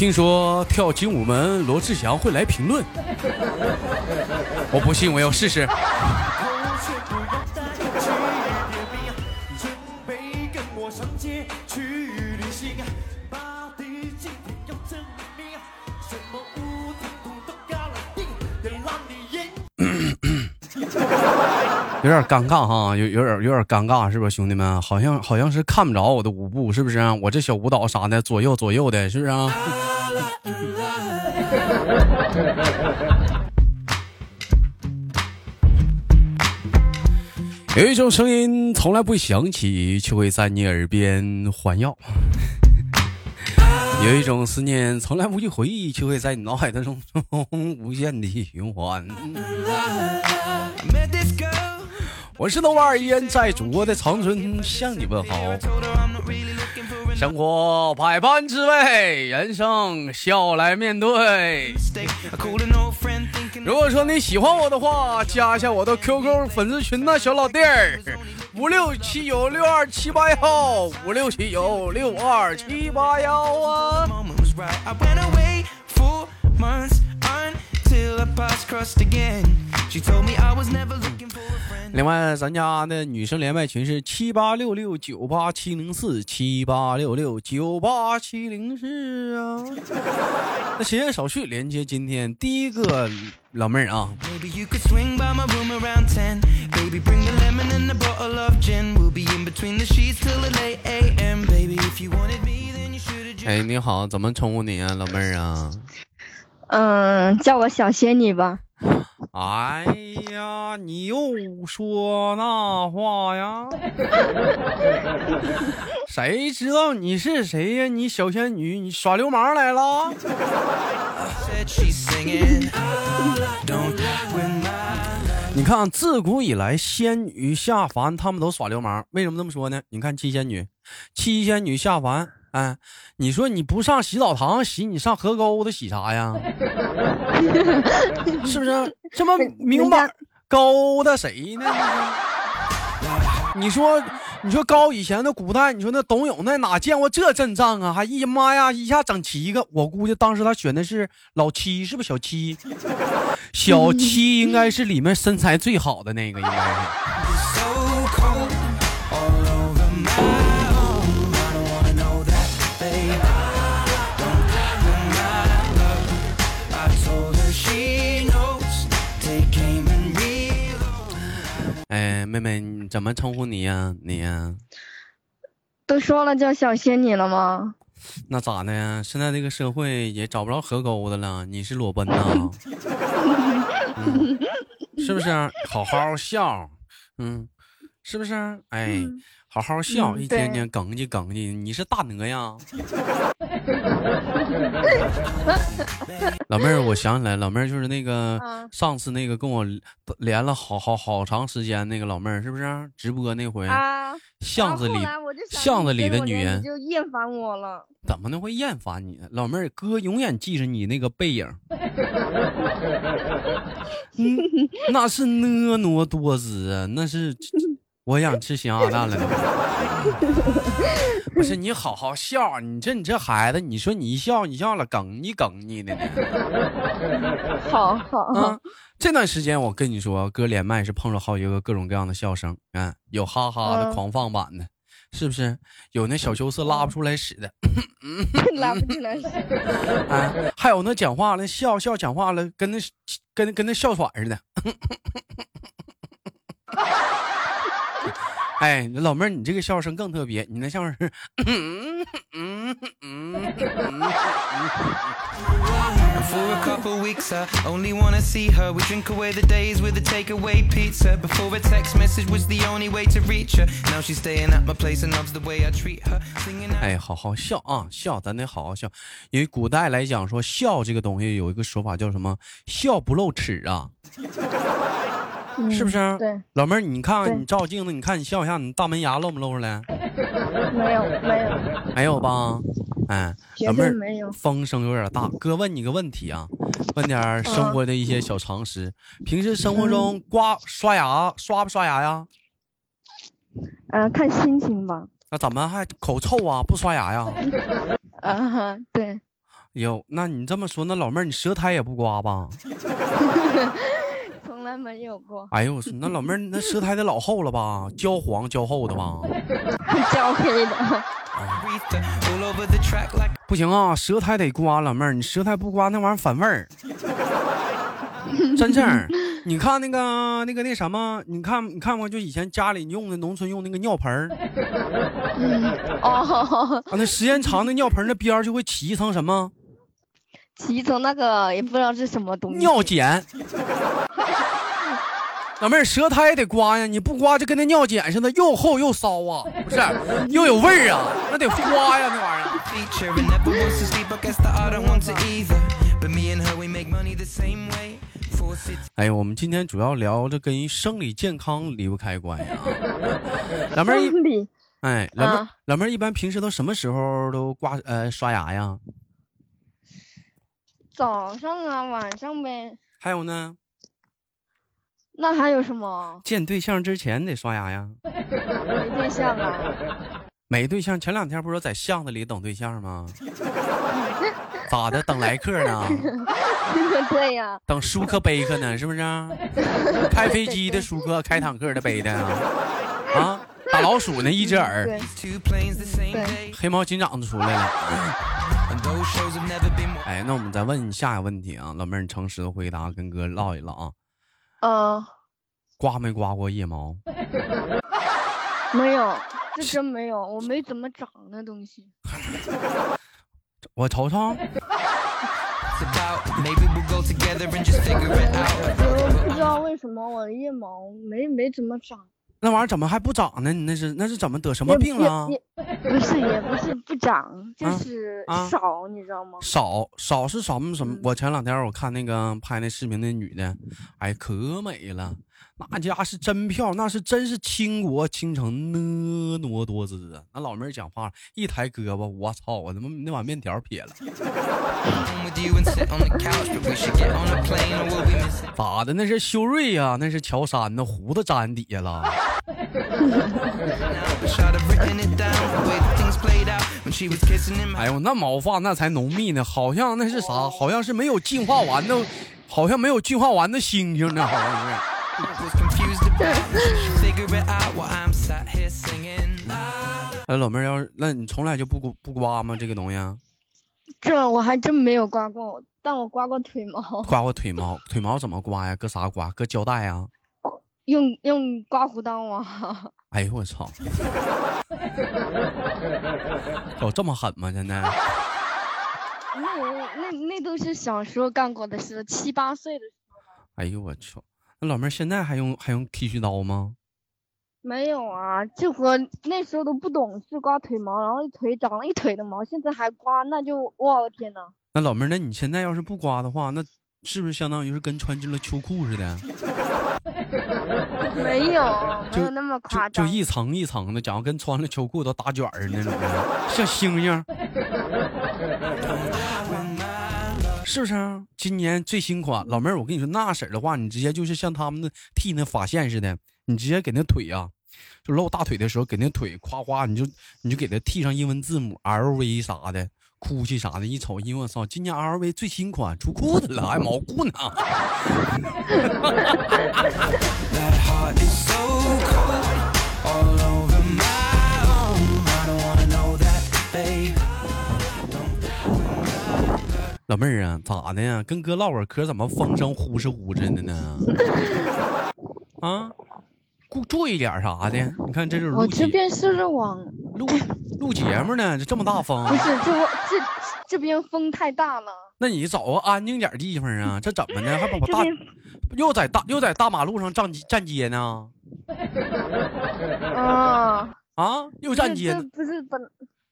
听说跳精武门，罗志祥会来评论。我不信，我要试试。有点尴尬哈，有有点有点尴尬，是不是兄弟们？好像好像是看不着我的舞步，是不是？我这小舞蹈啥的，左右左右的，是不是啊？有一种声音从来不会响起，却会在你耳边环绕；有一种思念从来不去回忆，却会在你脑海当中 无限的循环。我是豆瓣儿依然在祖国的长春向你问好。生活百般滋味，人生笑来面对。如果说你喜欢我的话，加一下我的 QQ 粉丝群呐，小老弟儿，五六七九六二七八幺，五六七九六二七八幺啊。另外，咱家的女生连麦群是七八六六九八七零四七八六六九八七零四啊。那闲言少叙，连接今天第一个老妹儿啊。哎，你好，怎么称呼你啊，老妹儿啊？嗯，叫我小仙女吧。哎呀，你又说那话呀？谁知道你是谁呀？你小仙女，你耍流氓来了？你看，自古以来，仙女下凡，他们都耍流氓。为什么这么说呢？你看七仙女，七仙女下凡。哎，你说你不上洗澡堂洗，你上河沟子洗啥呀？是不是这么明白？勾搭谁呢？你说，你说高以前的古代，你说那董永那哪见过这阵仗啊？还一妈呀，一下整七个，我估计当时他选的是老七，是不是小七？小七应该是里面身材最好的那个，应该是。哎，妹妹，你怎么称呼你呀？你呀？都说了叫小仙女了吗？那咋的呀？现在这个社会也找不着河沟的了，你是裸奔呐？是不是？好好笑，嗯，是不是？哎。好好笑，一天天梗叽梗叽，你是大鹅呀？老妹儿，我想起来，老妹儿就是那个上次那个跟我连了好好好长时间那个老妹儿，是不是？直播那回，巷子里巷子里的女人就厌烦我了。怎么能会厌烦你？老妹儿，哥永远记着你那个背影，那是婀娜多姿啊，那是。我想吃咸鸭蛋了，不是你好好笑，你这你这孩子，你说你一笑你笑了，梗你梗你的呢。好好啊，这段时间我跟你说，哥连麦是碰着好几个各种各样的笑声，啊，有哈哈的狂放版的，是不是？有那小羞涩拉不出来屎的，拉不出来屎。啊，还有那讲话那笑笑讲话了，跟那跟跟那哮喘似的。哎，老妹儿，你这个笑声更特别，你那笑声是。哎，好好笑啊，笑，咱得好好笑。因为古代来讲说笑这个东西有一个说法叫什么？笑不露齿啊。是不是？对，老妹儿，你看看你照镜子，你看你笑一下，你大门牙露没露出来？没有，没有，没有吧？哎，老妹儿，风声有点大。哥问你个问题啊，问点生活的一些小常识。平时生活中刮刷牙刷不刷牙呀？嗯，看心情吧。那怎么还口臭啊？不刷牙呀？啊，对。哟，那你这么说，那老妹儿你舌苔也不刮吧？没有过，哎呦我说，那老妹儿那舌苔得老厚了吧？焦黄焦厚的吧？焦黑的。不行啊，舌苔得刮，老妹儿，你舌苔不刮那玩意儿反味儿。真正儿，你看那个那个那什么，你看你看过就以前家里用的农村用那个尿盆儿 哦，啊，那时间长那尿盆儿那边儿就会起一层什么起一层那个也不知道是什么东西。尿碱。老妹儿，舌苔也得刮呀，你不刮就跟那尿碱似的，又厚又骚啊，不是，又有味儿啊，那得刮呀，那玩意儿。哎，我们今天主要聊这跟生理健康离不开关系啊。老妹儿哎，老妹儿啊，老妹儿一般平时都什么时候都刮呃刷牙呀？早上啊，晚上呗。还有呢，那还有什么？见对象之前得刷牙呀。没对象啊？没对象，前两天不是在巷子里等对象吗？咋的？等来客呢？对呀、等舒克贝克呢？是不是啊？开飞机的舒克，开坦克的贝的啊？啊，打老鼠呢？一只耳.黑猫警长都出来了。哎，那我们再问你下一个问题啊，老妹儿，你诚实的回答，跟哥唠一唠啊。啊刮没刮过腋毛？没有这真没有我没怎么长那东西。我头上我不知道为什么我的腋毛没没怎么长那玩意儿怎么还不长呢？你那是那是怎么得什么病了？不是，也不是不长，就啊是啊少，你知道吗？少少是什么什么？嗯我前两天我看那个拍那视频，那女的，哎，可美了，那家是真漂亮，那是真是倾国倾城婀娜多姿啊！那老妹儿讲话一抬胳膊，我操，我他妈那碗面条撇了。咋的？那是修睿呀，那是乔杉呢，胡子粘底下了。哎呦，那毛发那才浓密呢，好像那是啥？好像是没有进化完的，好像没有进化完的猩猩呢，好像是。哎，老妹儿，要是那你从来就不不刮吗？这个东西啊，这我还真没有刮过，但我刮过腿毛，刮过腿毛，腿毛怎么刮呀？搁啥刮？搁胶带啊？用用刮胡刀啊。哎呦我操！有这么狠吗？现在？那那那都是小时候干过的事，七八岁的时候。哎呦我操！那老妹儿现在还用还用剃须刀吗？没有啊，就和那时候都不懂事，刮腿毛，然后腿长了一腿的毛，现在还刮，那就哇，我天呐！那老妹儿，那你现在要是不刮的话，那是不是相当于是跟穿进了秋裤似的？没有，没就有那么就夸张。就一层一层的，假如跟穿了秋裤都打卷儿那种的，像星星，是不是啊？今年最新款，老妹儿，我跟你说，那色儿的话，你直接就是像他们那剃那发线似的，你直接给那腿啊，就露大腿的时候，给那腿夸夸，你就你就给他剃上英文字母 L V 啥的。哭泣啥的，一瞅，因为我操，今年 L V 最新款出裤子了，还毛裤呢。老妹儿啊，咋的呀？跟哥唠会儿嗑，怎么风声呼哧呼哧的呢？啊，注注意点啥的？你看这是录节我这边是网，录录节目呢，这这么大风不，是这这这边风太大了，那你找个安静点地方啊？这怎么的？还把我大又在大又在大马路上站街站街呢？啊，啊，又站街不是本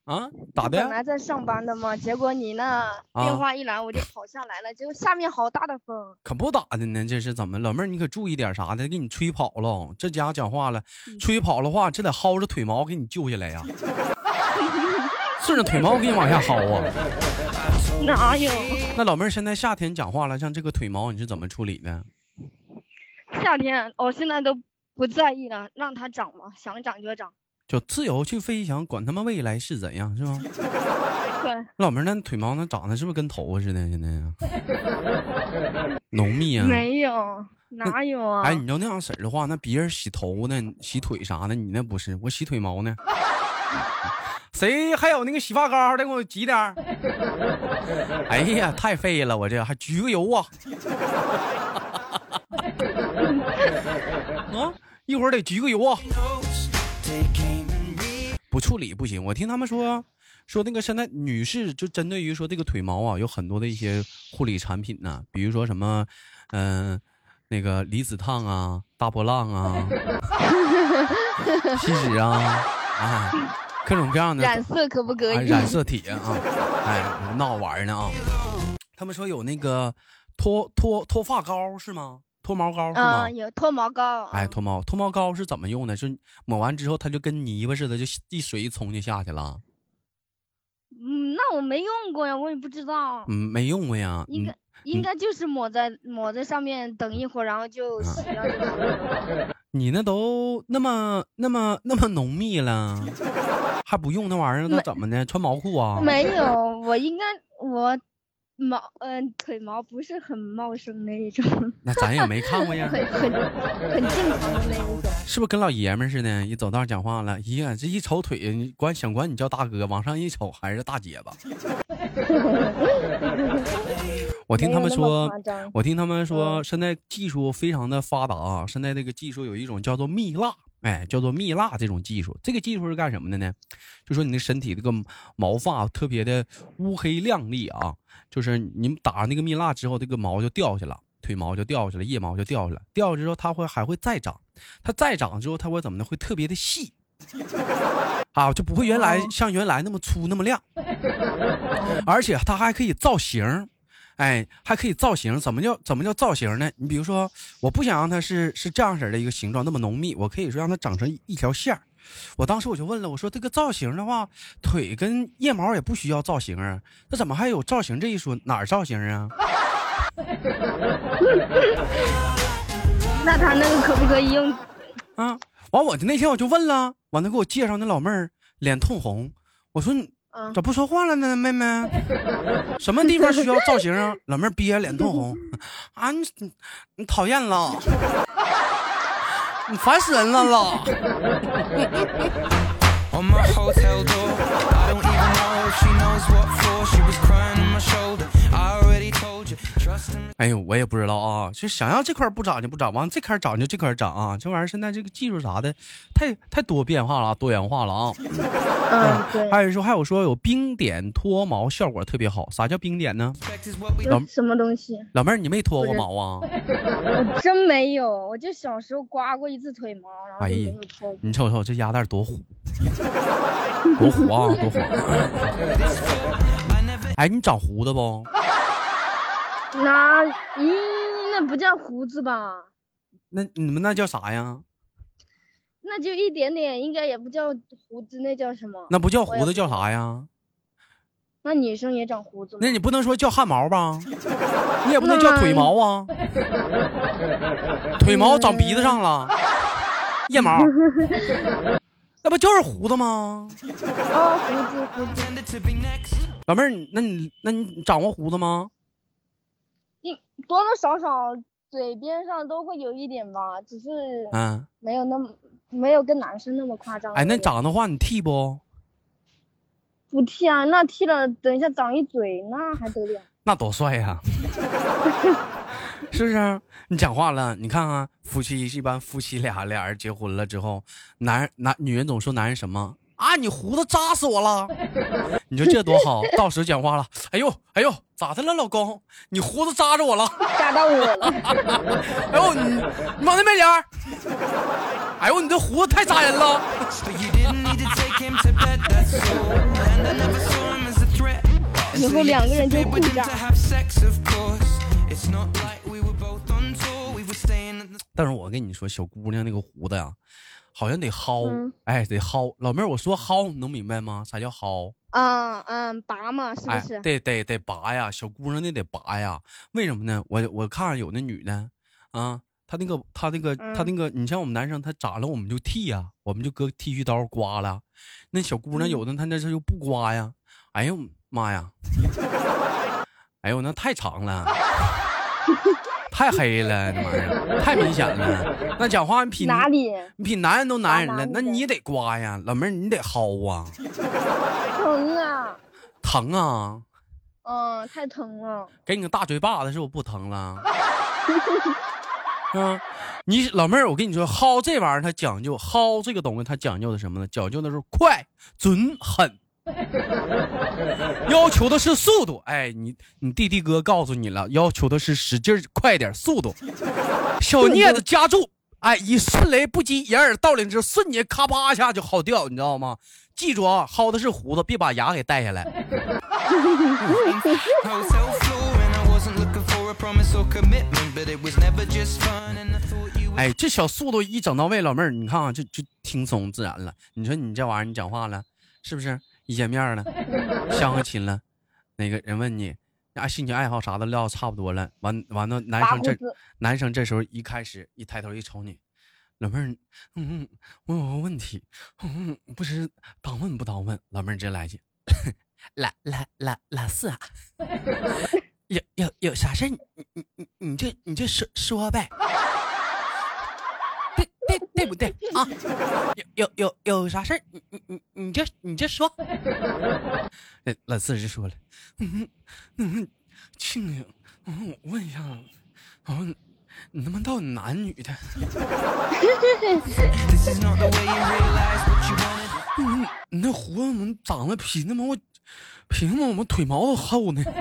啊，咋的本？来在上班的嘛？结果你那啊电话一来，我就跑下来了，结果下面好大的风，可不咋的呢，这是怎么？老妹儿，你可注意点啥的，给你吹跑了。这家伙讲话了，吹跑了话，这得薅着腿毛给你救下来呀、顺着腿毛给你往下薅啊。哪有？那老妹儿现在夏天讲话了，像这个腿毛你是怎么处理的？夏天我现在都不在意了，让它长嘛，想长就长。就自由去飞翔，管他妈未来是怎样，是吧？对，老妹儿那腿毛那长得是不是跟头发似的？现在呀，浓密啊。没有，哪有啊？哎，你要那样式儿的话，那别人洗头呢、洗腿啥的，你那不是？我洗腿毛呢。谁还有那个洗发膏的，给我挤点儿。哎呀，太费了，我这还焗个油啊。啊，一会儿得焗个油啊。不处理不行。我听他们说，说那个现在女士就针对于说这个腿毛啊，有很多的一些护理产品呢、比如说什么，嗯、那个离子烫啊、大波浪啊、锡纸啊，啊，各种各样的染色可不可啊以？染色体啊，哎，闹玩呢啊。他们说有那个脱脱脱发膏是吗？脱毛膏是吗？嗯，有脱毛膏。哎，脱毛脱毛膏是怎么用的？是抹完之后，它就跟泥巴似的，就一水一冲就下去了。嗯，那我没用过呀，我也不知道。嗯，没用过呀。应该嗯，应该就是抹在抹在上面，等一会儿，然后就洗了。你那都那么那么那么浓密了，还不用那玩意儿，那怎么的？穿毛裤啊？没有，我应该我毛嗯、腿毛不是很茂盛那一种，那咱也没看过呀，很很很正常的那一种。是不是跟老爷们儿似的？一走道讲话了，咦呀，这一瞅腿，你管想管你叫大哥，往上一瞅还是大姐吧？我听他们说，我听他们说，嗯现在技术非常的发达啊！现在这个技术有一种叫做蜜蜡，哎，叫做蜜蜡这种技术。这个技术是干什么的呢？就说你的身体这个毛发特别的乌黑亮丽啊，就是你打上那个蜜蜡之后，这个毛就掉下来了，腿毛就掉下来，腋毛就掉下来，掉下来之后它会还会再长，它再长之后它会怎么呢？会特别的细。啊，就不会原来哦像原来那么粗那么亮，而且它还可以造型，哎，还可以造型。怎么叫怎么叫造型呢？你比如说，我不想让它是是这样式儿的一个形状，那么浓密，我可以说让它长成一一条线儿。我当时我就问了，我说这个造型的话，腿跟腋毛也不需要造型啊，那怎么还有造型这一说？哪儿造型啊？那他那个可不可以用？啊，完我就那天我就问了，完他给我介绍那老妹儿，脸通红，我说你嗯，咋不说话了呢，妹妹？什么地方需要造型啊？老妹儿憋着脸通红，啊，你你你讨厌了，你烦死人了啦！哎呦，我也不知道啊，就想要这块不长就不长，完这块儿长就这块儿长啊，这玩意儿现在这个技术啥的，太太多变化了啊，多元化了啊。嗯，对，还有说还有说有冰点脱毛效果特别好，啥叫冰点呢这什么东西？老妹儿你没脱过毛啊？我真没有，我就小时候刮过一次腿毛，然后哎呀。你瞅瞅这鸭蛋多虎，多虎啊，多虎！哎，你长胡子不？那咦，那不叫胡子吧？那你们那叫啥呀？那就一点点，应该也不叫胡子，那叫什么？那不叫胡子叫啥呀？那女生也长胡子吗？那你不能说叫汗毛吧？你也不能叫腿毛啊？腿毛长鼻子上了，腋毛，那不就是胡子吗？哦，胡子胡子，tended to be next. 老妹儿，你那你那你掌握胡子吗？多多少少嘴边上都会有一点吧，只是嗯，没有那么没有跟男生那么夸张。哎，那长的话你剃不？不剃啊？那剃了，等一下长一嘴，那还得了？那多帅呀、是不是？你讲话了，你看看夫妻一般夫妻俩俩人结婚了之后，男人男女人总说男人什么啊？你胡子扎死我了！你说这多好，到时讲话了，哎呦哎呦，咋的了，老公？你胡子扎着我了！扎到我了，哎呦你你往那边点儿！哎呦你这胡子太扎人了！But you didn't need to take him to bed, that's all. And I never saw him as a threat. 以后两个人就 with him 扎但是我跟你说，小姑娘那个胡子呀，好像得薅，嗯哎，得薅。老妹儿，我说薅，你能明白吗？啥叫薅？嗯嗯，拔嘛，是不哎是？，得得得拔呀，小姑娘那得拔呀。为什么呢？我我看有那女的，啊，她那个她那个她那个，你像我们男生，他咋了我们就剃呀，我们就搁剃须刀刮了。那小姑娘有的她那她就不刮呀，哎呦妈呀，哎呦那太长了，太黑了，那玩意儿太明显了。那讲话你比哪里你比男人都男人了，那你也得刮呀，老妹儿你得薅啊，疼啊？疼啊！嗯，太疼了。给你个大嘴巴子，是不是不疼了？啊，你老妹儿，我跟你说，薅这玩意儿它讲究，薅这个东西它讲究的什么呢？讲究的是快、准、狠，要求的是速度。哎，你你弟弟哥告诉你了，要求的是使劲快点，速度。小镊子夹住，哎，以迅雷不及掩耳盗铃之瞬间，咔吧一下就薅掉，你知道吗？记住啊，薅的是胡子，别把牙给带下来。哎，这小速度一整到位，老妹儿，你看啊，就就轻松自然了。你说你这玩意儿，你讲话了，是不是？一见面了，相个亲了，那个人问你啊，兴趣爱好啥的聊差不多了，完完了，男生这男生这时候一开始一抬头一瞅你，老妹儿，嗯嗯，我有个问题，嗯，不知当问不当问，老妹儿直接来一句，老老老老四啊，有有有啥事你你你就你就说说呗。对不对啊？有有有有啥事儿？你你你你就你就说。那老四就说了，嗯嗯，庆庆，嗯，我问一下，嗯，你他妈到底男女的？This is not the way you realize what you wanted. 嗯，你那胡子怎么长得比他妈我，比他妈我们腿毛都厚呢？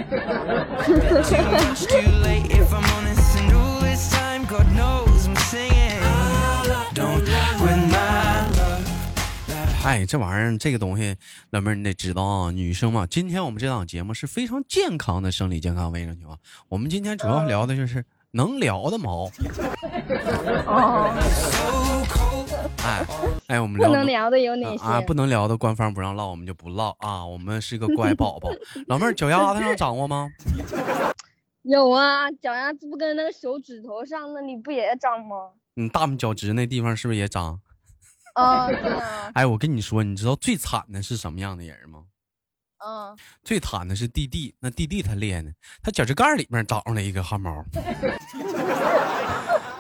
哎，这玩意儿，这个东西，老妹儿你得知道啊，女生嘛，今天我们这档节目是非常健康的生理健康卫生情况。我们今天主要聊的就是能聊的毛。哦，哎哎，我们不能聊的有哪些？啊，不能聊的，官方不让唠，我们就不唠啊。我们是个乖宝宝。老妹儿，脚丫子上长过吗？有啊，脚丫子不跟那个手指头上那里不也长吗？你大拇脚趾那地方是不是也长？啊，哎，我跟你说，你知道最惨的是什么样的人吗？嗯，最惨的是弟弟，那弟弟他练呢，他脚趾盖里面长出来一个汗毛。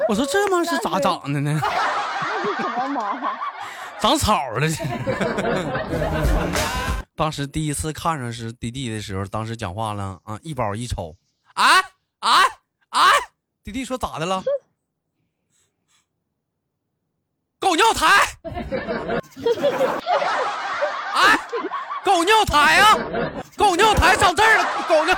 我说这他妈是咋长的呢？那是什么毛？长草了。当时第一次看上是弟弟的时候，当时讲话了啊，一宝一瞅，啊啊啊！弟弟说咋的了？狗尿台。哎，狗尿台、啊，狗尿台长这儿了，狗尿。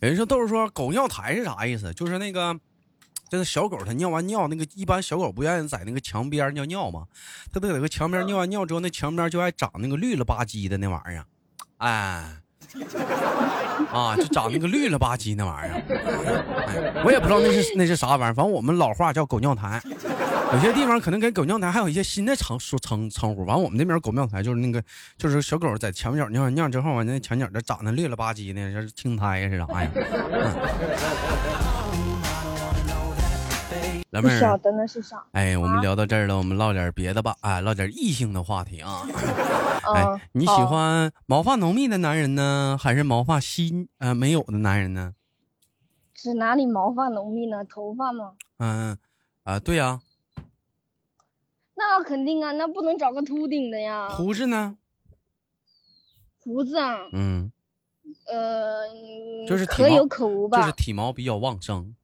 人说豆豆说狗尿台是啥意思？就是那个这个小狗它尿完尿，那个一般小狗不愿意在那个墙边尿尿嘛？它得在个墙边尿完尿之后，那墙边就爱长那个绿了吧唧的那玩意儿，哎，啊，就长那个绿了吧唧那玩意儿。哎，我也不知道那是那是啥玩意儿，反正我们老话叫狗尿苔。有些地方可能跟狗尿苔还有一些新的称说称称呼。完，我们那边狗尿苔就是那个，就是小狗在墙角尿完尿之后，完那墙角这长得绿了吧唧的，像是青苔是啥呀？老妹不晓儿，得那是啥。哎，我们聊到这儿了，我们唠点别的吧，哎，唠点异性的话题啊。哎嗯，，你喜欢毛发浓密的男人呢，还是毛发稀呃没有的男人呢？指哪里毛发浓密呢？头发吗？嗯啊，对呀、那肯定啊，那不能找个秃顶的呀。胡子呢？胡子啊，嗯，呃，就是可有可无吧。就是体毛比较旺盛。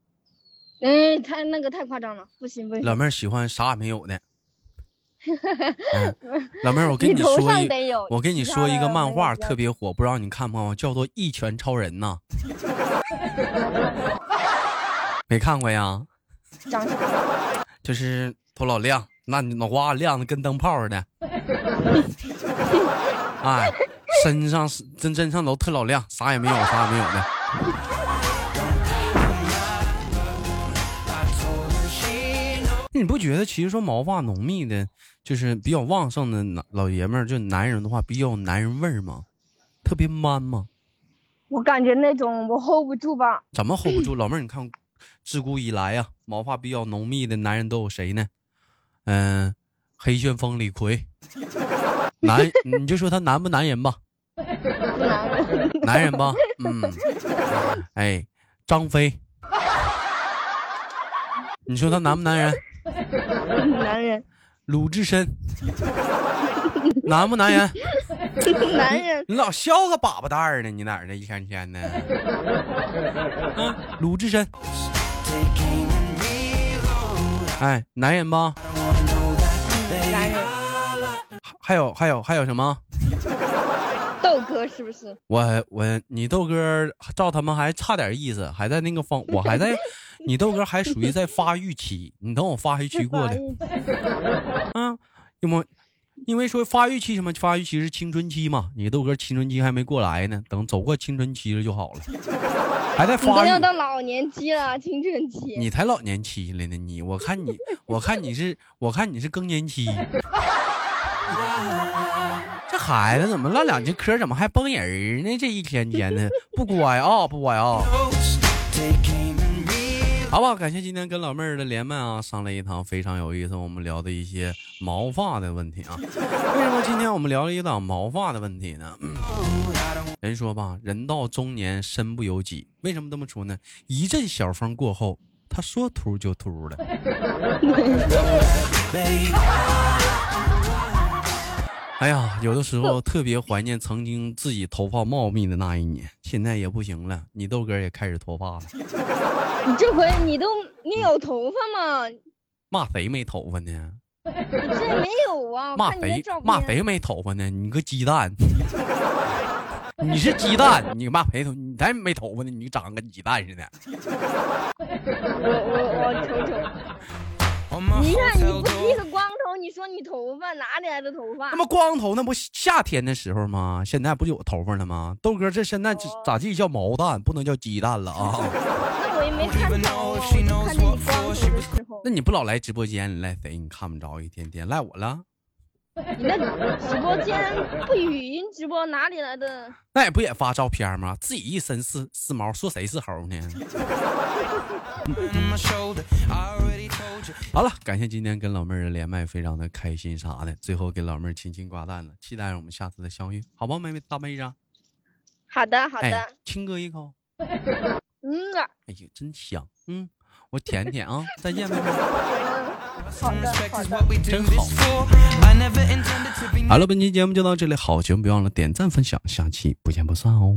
哎，太那个太夸张了，不行不行。老妹儿喜欢啥也没有的。嗯老妹儿，我跟你说一，我跟你说一个漫画特别火，不知道你看没看过，叫做《一拳超人》呐。没看过呀？长 啥？就是头老亮，那脑瓜子亮的跟灯泡似的。哎，身上是真身上都特老亮，啥也没有，啥也没有的。你不觉得其实说毛发浓密的，就是比较旺盛的男老爷们儿，就男人的话比较有男人味儿吗？特别 man 吗？我感觉那种我 hold 不住吧。怎么 hold 不住？老妹儿，你看，自古以来呀、毛发比较浓密的男人都有谁呢？嗯、黑旋风李逵，男，你就说他男不男人吧？男人吧？嗯，哎，张飞，你说他男不男人？男人，鲁智深，男不男人？男人，你老笑个粑粑蛋儿呢？你哪儿的？一天天的。嗯，鲁智深.哎，男人吧男人，还有还有还有什么？豆哥是不是？我我你豆哥照他们还差点意思，还在那个方，我还在，你豆哥还属于在发育期，你等我发育期过来，啊，因为因为说发育期什么？发育期是青春期嘛，你豆哥青春期还没过来呢，等走过青春期了就好了，还在你都发育。要到老年期了，青春期。你才老年期了呢，你我看你，我看你是，我看你是更年期。这孩子怎么唠两句嗑，怎么还崩人呢？这一天天的不乖啊，不乖啊.好吧，感谢今天跟老妹儿的连麦啊，上了一堂非常有意思，我们聊的一些毛发的问题啊。为什么今天我们聊了一档毛发的问题呢？嗯人说吧，人到中年身不由己，为什么这么说呢？一阵小风过后，他说秃就秃了。哎呀，有的时候特别怀念曾经自己头发茂密的那一年，现在也不行了。你豆哥也开始脱发了，你这回你都你有头发吗？骂谁没头发呢？你这没有啊？骂谁骂谁没头发呢？你个鸡蛋！你是鸡蛋，你骂谁头？你才没头发呢，你长得跟鸡蛋似的。我我我瞅瞅，你看你不剃个光头，你说你头发哪里来的头发那？么光头那不夏天的时候吗？现在不就有头发了吗？豆哥这现在咋地叫毛蛋，不能叫鸡蛋了啊！那我也没看着啊，我看见你光头的时候那。你不老来直播间，你赖谁？你看不着，一天天赖我了。你那直播间不语音直播哪里来的？那也不也发照片吗？自己一身四四毛，说谁是猴呢. 好了，感谢今天跟老妹儿的连麦，非常的开心啥的。最后给老妹儿亲亲挂蛋了，期待我们下次的相遇，好吧，妹妹大妹子？好的好哎的，，亲哥一口。嗯啊，哎呀，真香，嗯，我舔舔啊，再见，妹妹。好的，好的真好。了，本期节目就到这里，好，节目别忘了点赞、分享，下期不见不散哦。